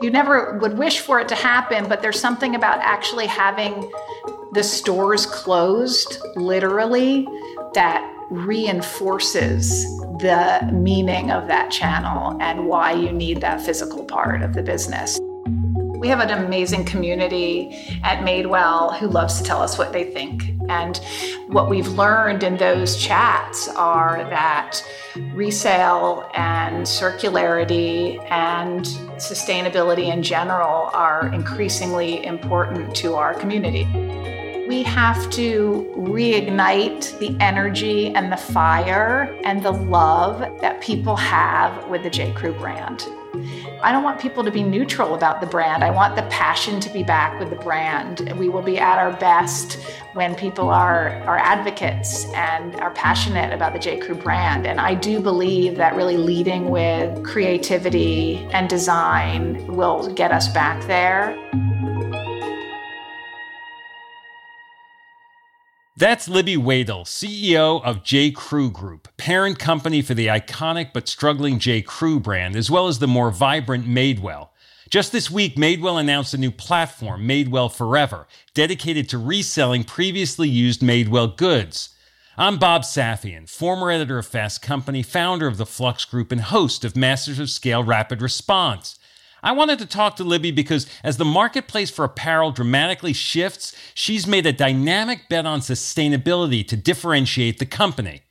You never would wish for it to happen, but there's something about actually having the stores closed, literally, that reinforces the meaning of that channel and why you need that physical part of the business. We have an amazing community at Madewell who loves to tell us what they think. And what we've learned in those chats are that resale and circularity and sustainability in general are increasingly important to our community. We have to reignite the energy and the fire and the love that people have with the J. Crew brand. I don't want people to be neutral about the brand. I want the passion to be back with the brand. We will be at our best when people are, are advocates and are passionate about the J. Crew brand. And I do believe that really leading with creativity and design will get us back there. That's Libby Wadle, CEO of J. Crew Group, parent company for the iconic but struggling J. Crew brand, as well as the more vibrant Madewell. Just this week, Madewell announced a new platform, Madewell Forever, dedicated to reselling previously used Madewell goods. I'm Bob Safian, former editor of Fast Company, founder of the Flux Group, and host of Masters of Scale Rapid Response. I wanted to talk to Libby because as the marketplace for apparel dramatically shifts, she's made a dynamic bet on sustainability to differentiate the company.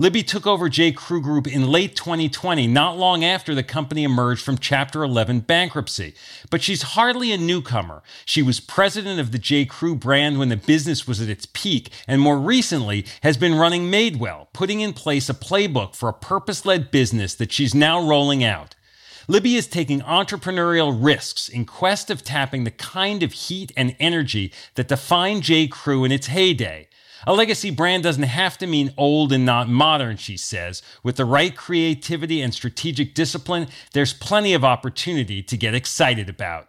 Libby took over J. Crew Group in late 2020, not long after the company emerged from Chapter 11 bankruptcy. But she's hardly a newcomer. She was president of the J. Crew brand when the business was at its peak, and more recently has been running Madewell, putting in place a playbook for a purpose led business that she's now rolling out. Libby is taking entrepreneurial risks in quest of tapping the kind of heat and energy that defined J. Crew in its heyday. A legacy brand doesn't have to mean old and not modern, she says. With the right creativity and strategic discipline, there's plenty of opportunity to get excited about.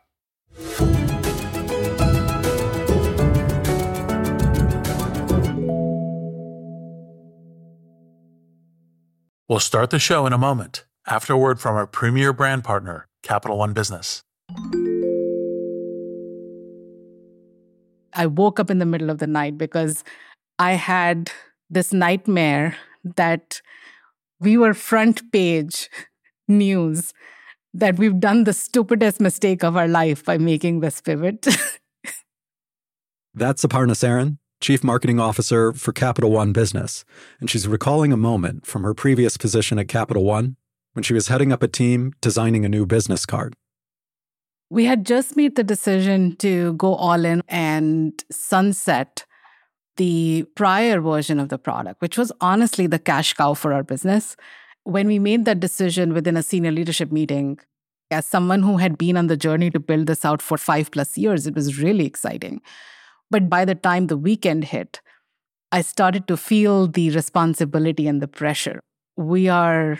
We'll start the show in a moment after a word from our premier brand partner, Capital One Business. I woke up in the middle of the night because I had this nightmare that we were front page news that we've done the stupidest mistake of our life by making this pivot. That's Aparna Saran, Chief Marketing Officer for Capital One Business, and she's recalling a moment from her previous position at Capital One when she was heading up a team designing a new business card. We had just made the decision to go all in and sunset the prior version of the product, which was honestly the cash cow for our business. When we made that decision within a senior leadership meeting, as someone who had been on the journey to build this out for five plus years, it was really exciting. But by the time the weekend hit, I started to feel the responsibility and the pressure. We are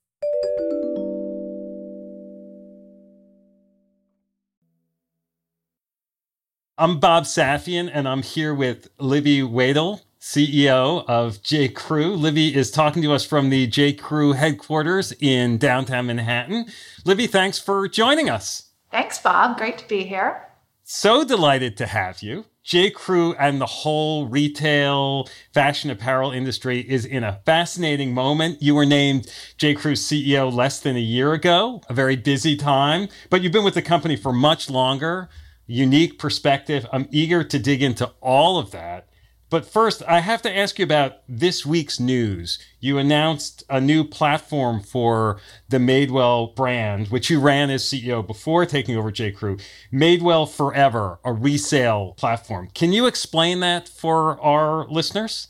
I'm Bob Safian, and I'm here with Libby Wadle, CEO of J. Crew. Libby is talking to us from the J. Crew headquarters in downtown Manhattan. Libby, thanks for joining us. Thanks, Bob. Great to be here. So delighted to have you. J. Crew and the whole retail fashion apparel industry is in a fascinating moment. You were named J. Crew's CEO less than a year ago, a very busy time, but you've been with the company for much longer. Unique perspective. I'm eager to dig into all of that. But first, I have to ask you about this week's news. You announced a new platform for the Madewell brand, which you ran as CEO before taking over J. Crew. Madewell Forever, a resale platform. Can you explain that for our listeners?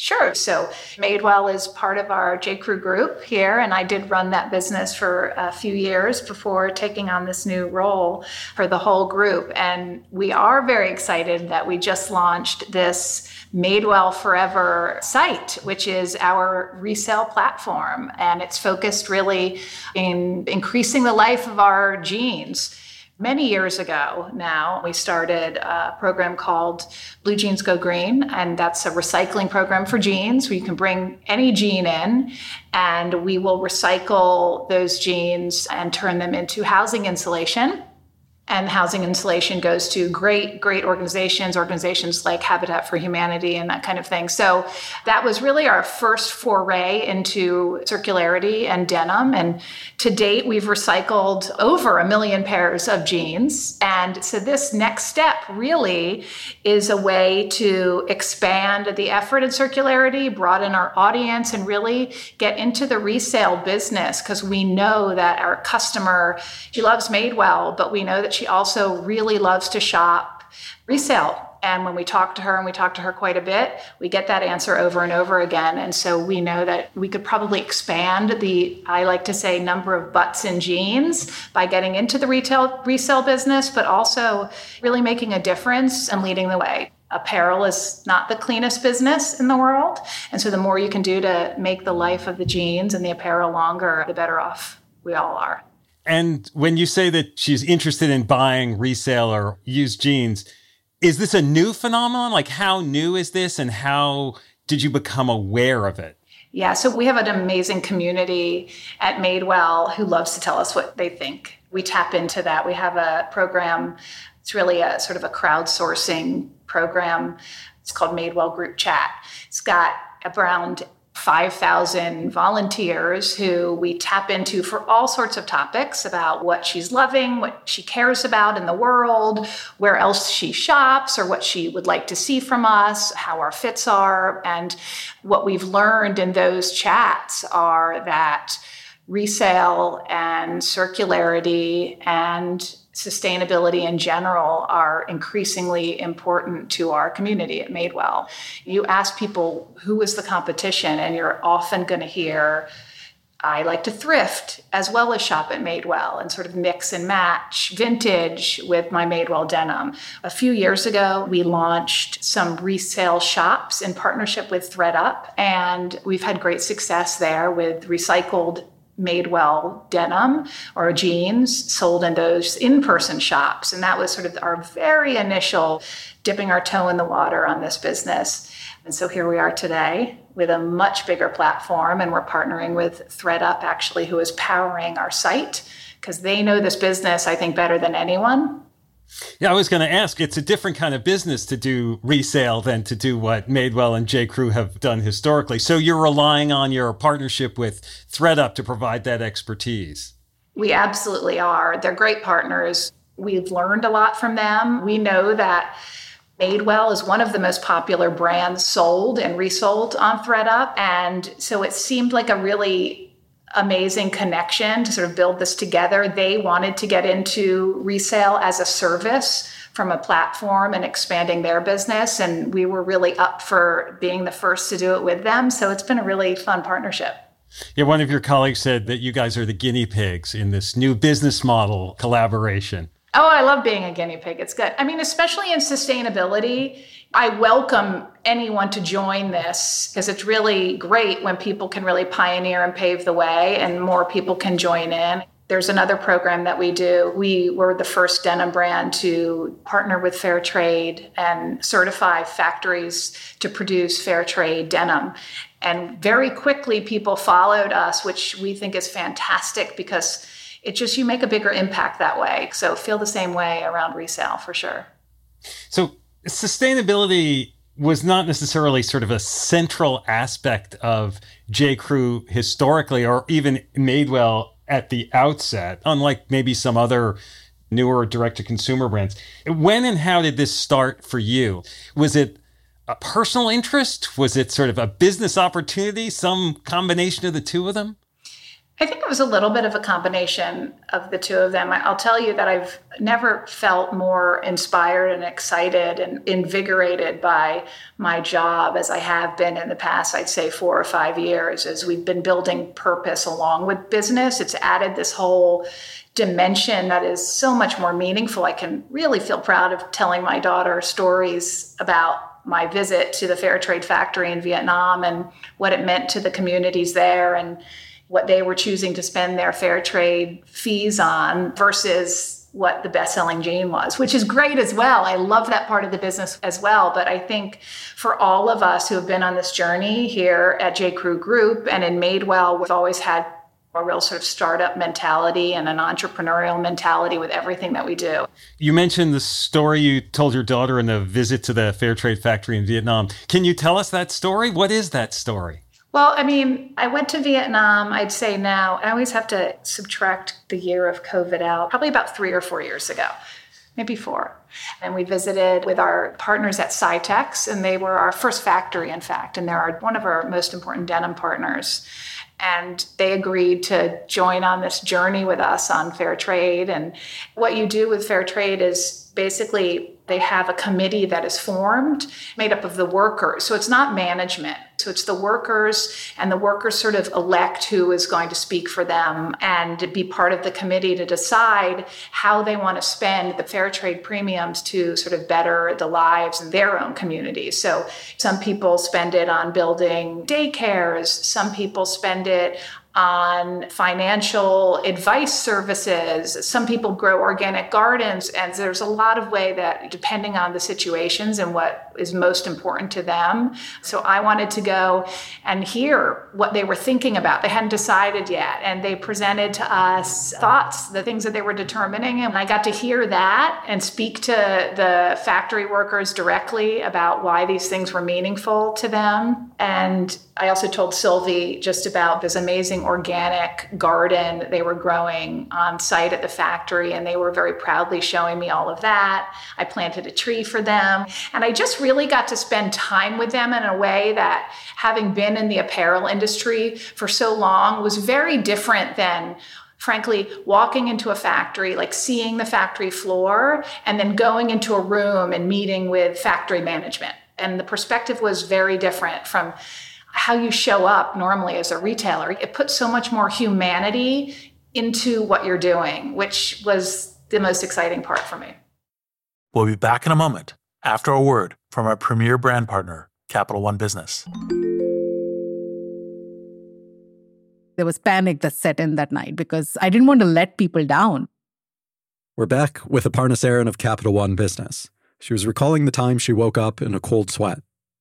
Sure. So Madewell is part of our J. Crew group here, and I did run that business for a few years before taking on this new role for the whole group. And we are very excited that we just launched this Madewell Forever site, which is our resale platform. And it's focused really in increasing the life of our jeans many years ago now, we started a program called Blue Jeans Go Green, and that's a recycling program for jeans where you can bring any jean in and we will recycle those jeans and turn them into housing insulation and housing insulation goes to great great organizations organizations like habitat for humanity and that kind of thing. So that was really our first foray into circularity and denim. And to date we've recycled over a million pairs of jeans. And so this next step really is a way to expand the effort in circularity broaden our audience and really get into the resale business. Because we know that our customer she loves Madewell but we know that she also really loves to shop resale. And when we talk to her, and we talk to her quite a bit, we get that answer over and over again. And so we know that we could probably expand the, I like to say, number of butts in jeans by getting into the retail resale business, but also really making a difference and leading the way apparel is not the cleanest business in the world. And so the more you can do to make the life of the jeans and the apparel longer, the better off we all are. And when you say that she's interested in buying resale or used jeans, is this a new phenomenon? Like, how new is this and how did you become aware of it? Yeah, so we have an amazing community at Madewell who loves to tell us what they think. We tap into that. We have a program, it's really a sort of a crowdsourcing program. It's called Madewell Group Chat. It's got around 5,000 volunteers who we tap into for all sorts of topics about what she's loving, what she cares about in the world, where else she shops, or what she would like to see from us, how our fits are. And what we've learned in those chats are that resale and circularity and sustainability in general are increasingly important to our community at Madewell. You ask people who is the competition, and you're often going to hear, I like to thrift as well as shop at Madewell and sort of mix and match vintage with my Madewell denim. A few years ago, we launched some resale shops in partnership with thredUP, and we've had great success there with recycled Madewell denim or jeans sold in those in person shops. And that was sort of our very initial dipping our toe in the water on this business. And so here we are today with a much bigger platform, and we're partnering with thredUP, actually, who is powering our site because they know this business, I think, better than anyone. Yeah, I was going to ask. It's a different kind of business to do resale than to do what Madewell and J. Crew have done historically. So you're relying on your partnership with thredUP to provide that expertise. We absolutely are. They're great partners. We've learned a lot from them. We know that Madewell is one of the most popular brands sold and resold on thredUP. And so it seemed like a really amazing connection to sort of build this together. They wanted to get into resale as a service from a platform and expanding their business. And we were really up for being the first to do it with them. So it's been a really fun partnership. Yeah, one of your colleagues said that you guys are the guinea pigs in this new business model collaboration. Oh, I love being a guinea pig. It's good. I mean, especially in sustainability, I welcome anyone to join this because it's really great when people can really pioneer and pave the way and more people can join in. There's another program that we do. We were the first denim brand to partner with Fair Trade and certify factories to produce fair trade denim. And very quickly, people followed us, which we think is fantastic because it just, you make a bigger impact that way. So feel the same way around resale for sure. So sustainability was not necessarily sort of a central aspect of J. Crew historically, or even Madewell at the outset, unlike maybe some other newer direct to consumer brands. When and how did this start for you? Was it a personal interest? Was it sort of a business opportunity? Some combination of the two of them? I think it was a little bit of a combination of the two of them. I'll tell you that I've never felt more inspired and excited and invigorated by my job as I have been in the past, I'd say four or five years, as we've been building purpose along with business. It's added this whole dimension that is so much more meaningful. I can really feel proud of telling my daughter stories about my visit to the fair trade factory in Vietnam and what it meant to the communities there and what they were choosing to spend their fair trade fees on versus what the best selling jean was, which is great as well. I love that part of the business as well. But I think for all of us who have been on this journey here at J. Crew Group and in Madewell, we've always had a real sort of startup mentality and an entrepreneurial mentality with everything that we do. You mentioned the story you told your daughter in the visit to the Fair Trade Factory in Vietnam. Can you tell us that story? What is that story? Well, I mean, I went to Vietnam, I'd say now, I always have to subtract the year of COVID out, probably about three or four years ago, maybe four. And we visited with our partners at Saitex, and they were our first factory, in fact, and they're one of our most important denim partners. And they agreed to join on this journey with us on fair trade. And what you do with fair trade is basically they have a committee that is formed made up of the workers. So it's not management. So it's the workers, and the workers sort of elect who is going to speak for them and be part of the committee to decide how they want to spend the fair trade premiums to sort of better the lives in their own communities. So some people spend it on building daycares, some people spend it on financial advice services. Some people grow organic gardens, and there's a lot of way that, depending on the situations and what is most important to them. So I wanted to go and hear what they were thinking about. They hadn't decided yet, and they presented to us thoughts, the things that they were determining. And I got to hear that and speak to the factory workers directly about why these things were meaningful to them. And I also told Sylvie just about this amazing organic garden they were growing on site at the factory, and they were very proudly showing me all of that. I planted a tree for them, and I just really got to spend time with them in a way that, having been in the apparel industry for so long, was very different than frankly, walking into a factory, like seeing the factory floor, and then going into a room and meeting with factory management. And the perspective was very different from how you show up normally as a retailer. It puts so much more humanity into what you're doing, which was the most exciting part for me. We'll be back in a moment after a word from our premier brand partner, Capital One Business. There was panic that set in that night because I didn't want to let people down. We're back with Aparna Saran of Capital One Business. She was recalling the time she woke up in a cold sweat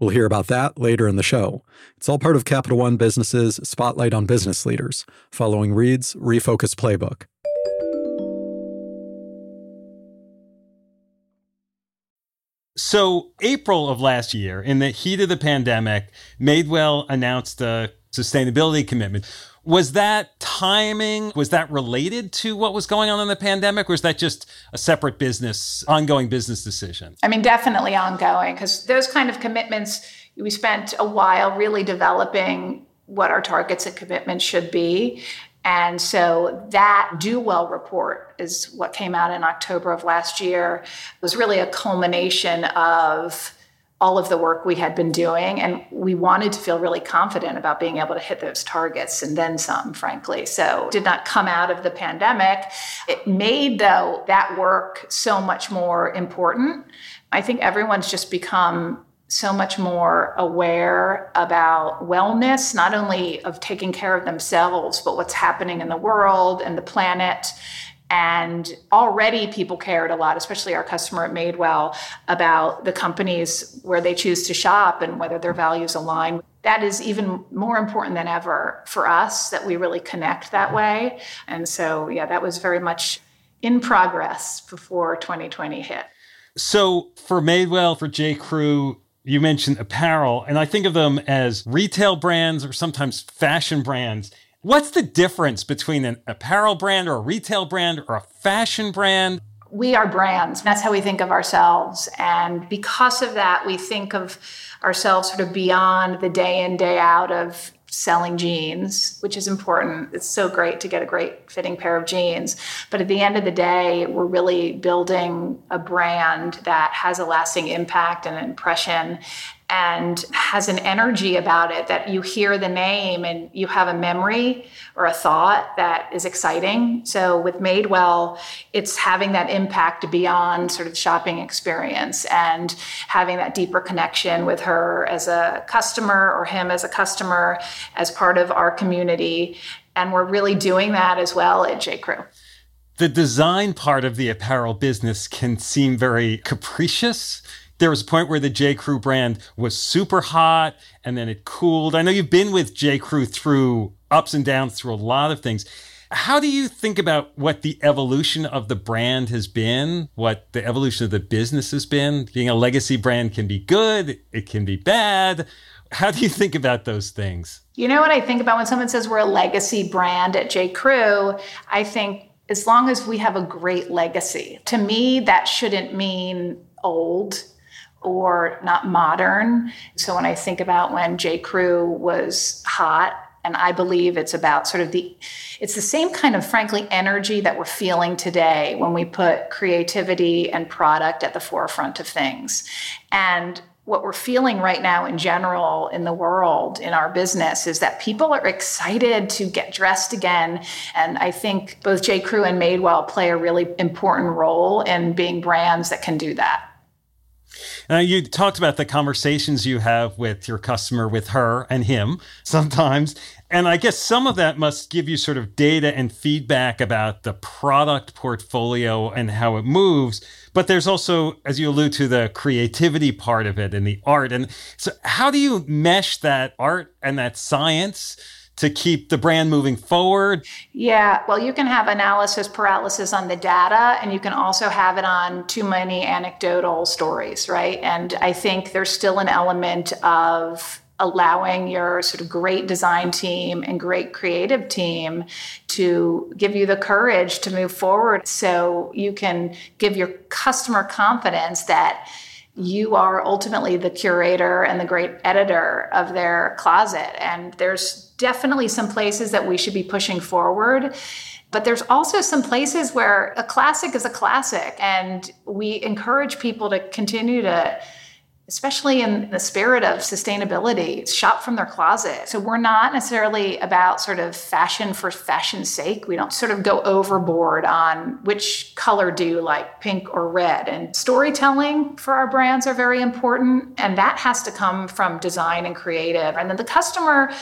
We'll hear about that later in the show. It's all part of Capital One Business's Spotlight on Business Leaders, following Reid's Refocus Playbook. So, April of last year, in the heat of the pandemic, Madewell announced a sustainability commitment. Was that timing? Was that related to what was going on in the pandemic, or is that just a separate business, ongoing business decision? I mean, definitely ongoing, because those kind of commitments, we spent a while really developing what our targets and commitments should be. And so that Do Well report is what came out in October of last year. It was really a culmination of all of the work we had been doing. And we wanted to feel really confident about being able to hit those targets and then some, frankly. So did not come out of the pandemic. It made, though, that work so much more important. I think everyone's just become so much more aware about wellness, not only of taking care of themselves, but what's happening in the world and the planet. And already people cared a lot, especially our customer at Madewell, about the companies where they choose to shop and whether their values align. That is even more important than ever for us that we really connect that way. And so, yeah, that was very much in progress before 2020 hit. So, for Madewell, for J. Crew, you mentioned apparel, and I think of them as retail brands or sometimes fashion brands. What's the difference between an apparel brand or a retail brand or a fashion brand? We are brands. That's how we think of ourselves. And because of that, we think of ourselves sort of beyond the day in, day out of selling jeans, which is important. It's so great to get a great fitting pair of jeans. But at the end of the day, we're really building a brand that has a lasting impact and impression and has an energy about it that you hear the name and you have a memory or a thought that is exciting. So with Madewell, it's having that impact beyond sort of shopping experience and having that deeper connection with her as a customer or him as a customer as part of our community. And we're really doing that as well at J. Crew the design part of the apparel business can seem very capricious there was a point where the J. Crew brand was super hot and then it cooled. I know you've been with J. Crew through ups and downs through a lot of things. How do you think about what the evolution of the brand has been, what the evolution of the business has been? Being a legacy brand can be good, it can be bad. How do you think about those things? You know what I think about when someone says we're a legacy brand at J. Crew? I think as long as we have a great legacy, to me, that shouldn't mean old or not modern. So when I think about when J. Crew was hot, and I believe it's about sort of the it's the same kind of frankly energy that we're feeling today when we put creativity and product at the forefront of things. And what we're feeling right now in general in the world in our business is that people are excited to get dressed again and i think both j crew and madewell play a really important role in being brands that can do that now, you talked about the conversations you have with your customer, with her and him sometimes. And I guess some of that must give you sort of data and feedback about the product portfolio and how it moves. But there's also, as you allude to, the creativity part of it and the art. And so, how do you mesh that art and that science? To keep the brand moving forward? Yeah, well, you can have analysis paralysis on the data, and you can also have it on too many anecdotal stories, right? And I think there's still an element of allowing your sort of great design team and great creative team to give you the courage to move forward so you can give your customer confidence that you are ultimately the curator and the great editor of their closet. And there's definitely some places that we should be pushing forward. But there's also some places where a classic is a classic, and we encourage people to continue to especially in the spirit of sustainability, shop from their closet. So we're not necessarily about sort of fashion for fashion's sake. We don't sort of go overboard on which color do you like, pink or red. And storytelling for our brands are very important. And that has to come from design and creative. And then the customer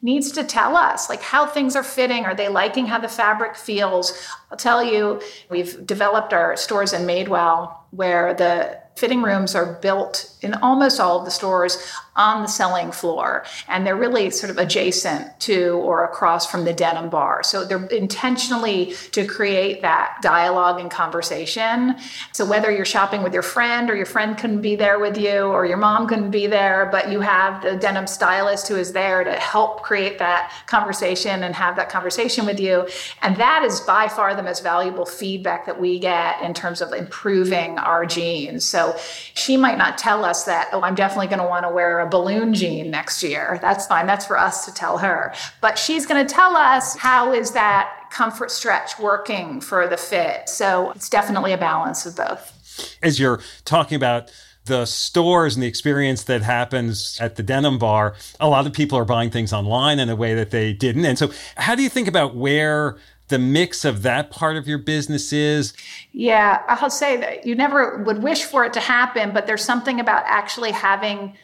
needs to tell us like how things are fitting. Are they liking how the fabric feels? I'll tell you we've developed our stores in madewell where the fitting rooms are built in almost all of the stores on the selling floor and they're really sort of adjacent to or across from the denim bar. So they're intentionally to create that dialogue and conversation. So whether you're shopping with your friend or your friend couldn't be there with you or your mom couldn't be there but you have the denim stylist who is there to help create that conversation and have that conversation with you. And that is by far the most valuable feedback that we get in terms of improving our jeans so she might not tell us that oh i'm definitely going to want to wear a balloon jean next year. That's fine. That's for us to tell her. But she's going to tell us how is that comfort stretch working for the fit. So it's definitely a balance of both. As you're talking about the stores and the experience that happens at the denim bar, a lot of people are buying things online in a way that they didn't. And so, how do you think about where the mix of that part of your business is? Yeah, I'll say that you never would wish for it to happen, but there's something about actually having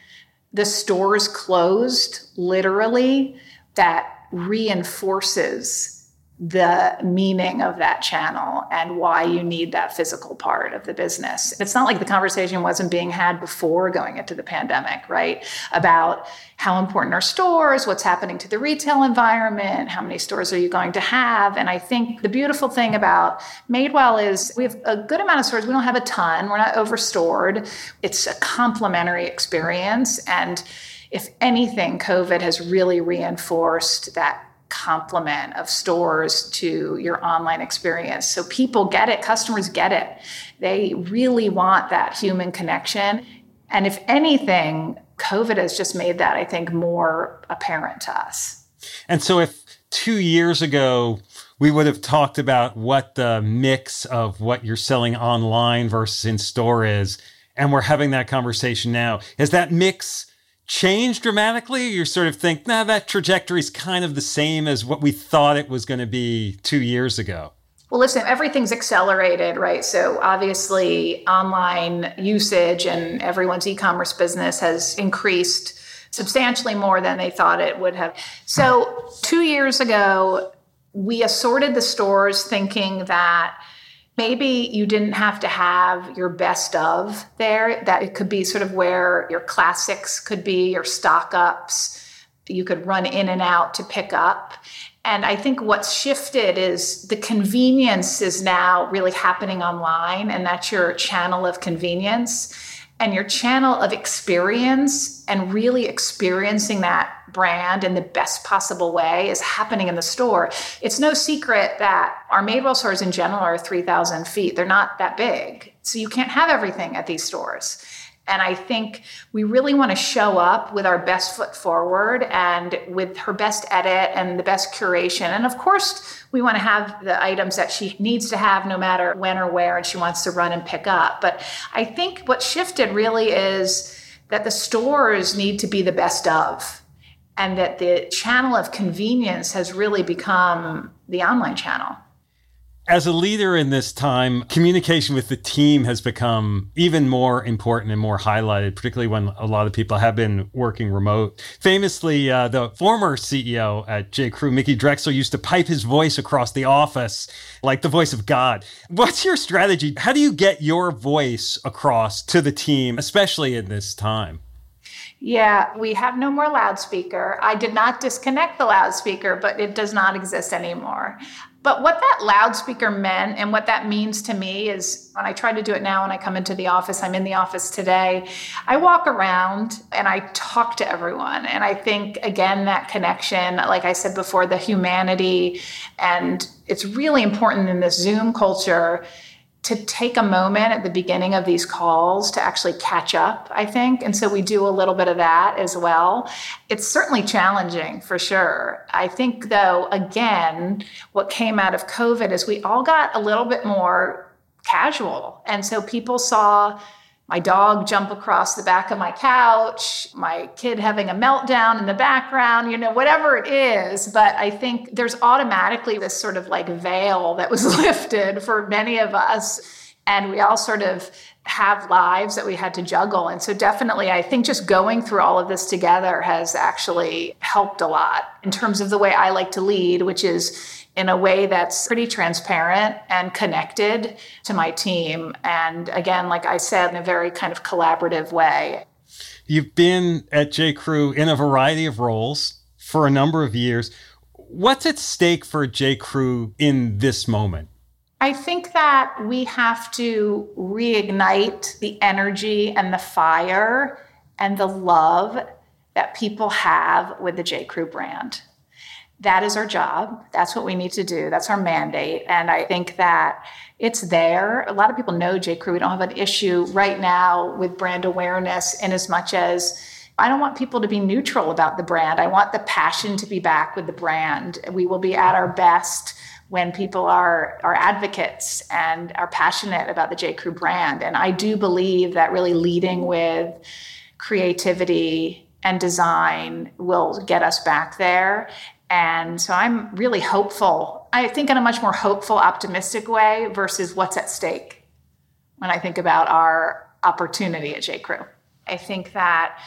the stores closed literally that reinforces the meaning of that channel and why you need that physical part of the business. It's not like the conversation wasn't being had before going into the pandemic, right? About how important are stores, what's happening to the retail environment, how many stores are you going to have? And I think the beautiful thing about Madewell is we have a good amount of stores. We don't have a ton, we're not overstored. It's a complementary experience. And if anything, COVID has really reinforced that complement of stores to your online experience. So people get it, customers get it. They really want that human connection. And if anything, COVID has just made that, I think, more apparent to us. And so if two years ago, we would have talked about what the mix of what you're selling online versus in store is, and we're having that conversation now. Is that mix change dramatically? You sort of think, nah, that trajectory is kind of the same as what we thought it was going to be two years ago. Well, listen, everything's accelerated, right? So obviously, online usage and everyone's e commerce business has increased substantially more than they thought it would have. So, two years ago, we assorted the stores thinking that maybe you didn't have to have your best of there. That it could be sort of where your classics could be your stock ups you could run in and out to pick up. And i think what's shifted is the convenience is now really happening online and that's your channel of convenience. And your channel of experience and really experiencing that brand in the best possible way is happening in the store. It's no secret that our Madewell stores in general are 3,000 feet. They're not that big. So you can't have everything at these stores. And I think we really want to show up with our best foot forward and with her best edit and the best curation. And of course, we want to have the items that she needs to have no matter when or where and she wants to run and pick up. But I think what shifted really is that the stores need to be the best of and that the channel of convenience has really become the online channel. As a leader in this time, communication with the team has become even more important and more highlighted, particularly when a lot of people have been working remote. Famously, uh, the former CEO at J. Crew, Mickey Drexler, used to pipe his voice across the office like the voice of God. What's your strategy? How do you get your voice across to the team, especially in this time? Yeah, we have no more loudspeaker. I did not disconnect the loudspeaker, but it does not exist anymore. But what that loudspeaker meant and what that means to me is when I try to do it now when I come into the office, I'm in the office today, I walk around and I talk to everyone. And I think, again, that connection, like I said before, the humanity, and it's really important in this Zoom culture to take a moment at the beginning of these calls to actually catch up, I think. And so we do a little bit of that as well. It's certainly challenging for sure. I think, though, again, what came out of COVID is we all got a little bit more casual. And so people saw my dog jump across the back of my couch, my kid having a meltdown in the background, you know, whatever it is. But I think there's automatically this sort of like veil that was lifted for many of us. And we all sort of have lives that we had to juggle. And so, definitely, I think just going through all of this together has actually helped a lot in terms of the way I like to lead, which is in a way that's pretty transparent and connected to my team. And again, like I said, in a very kind of collaborative way. You've been at J. Crew in a variety of roles for a number of years. What's at stake for J. Crew in this moment? I think that we have to reignite the energy and the fire and the love that people have with the J. Crew brand that is our job. That's what we need to do. That's our mandate. And I think that it's there. A lot of people know J. Crew. We don't have an issue right now with brand awareness in as much as I don't want people to be neutral about the brand. I want the passion to be back with the brand. We will be at our best when people are are advocates and are passionate about the J. Crew brand. And I do believe that really leading with creativity and design will get us back there. And so I'm really hopeful. I think in a much more hopeful, optimistic way versus what's at stake when I think about our opportunity at J. Crew. I think that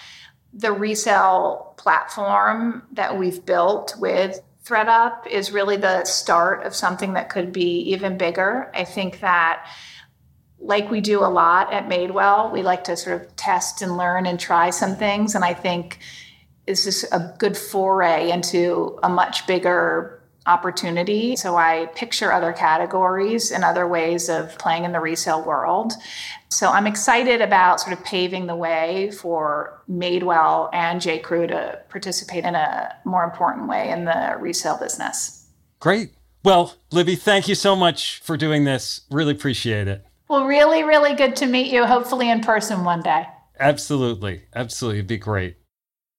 the resale platform that we've built with ThredUp is really the start of something that could be even bigger. I think that, like we do a lot at Madewell, we like to sort of test and learn and try some things. And I think this is a good foray into a much bigger opportunity. So I picture other categories and other ways of playing in the resale world. So I'm excited about sort of paving the way for Madewell and J. Crew to participate in a more important way in the resale business. Great. Well, Libby, thank you so much for doing this. Really appreciate it. Well, really, really good to meet you, hopefully in person one day. Absolutely. Absolutely. It'd be great.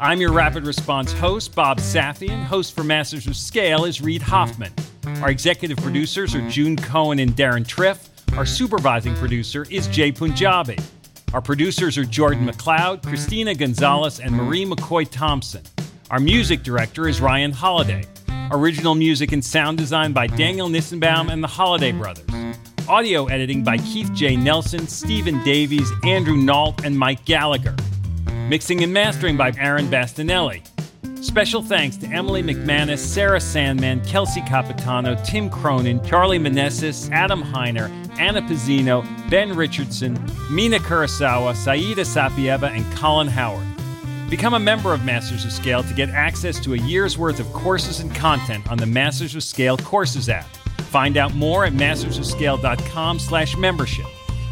I'm your rapid response host, Bob Safian. Host for Masters of Scale is Reid Hoffman. Our executive producers are June Cohen and Deron Triff. Our supervising producer is Jay Punjabi. Our producers are Jordan McLeod, Christina Gonzalez, and Marie McCoy Thompson. Our music director is Ryan Holladay. Original music and sound design by Daniel Nissenbaum and the Holladay Brothers. Audio editing by Keith J. Nelson, Stephen Davies, Andrew Nault, and Mike Gallagher. Mixing and mastering by Aaron Bastinelli. Special thanks to Emily McManus, Sarah Sandman, Kelsey Capitano, Tim Cronin, Charlie Manessis, Adam Heiner, Anna Pizzino, Ben Richardson, Mina Kurosawa, Saida Sapieva, and Colin Howard. Become a member of Masters of Scale to get access to a year's worth of courses and content on the Masters of Scale Courses app. Find out more at mastersofscale.com slash membership.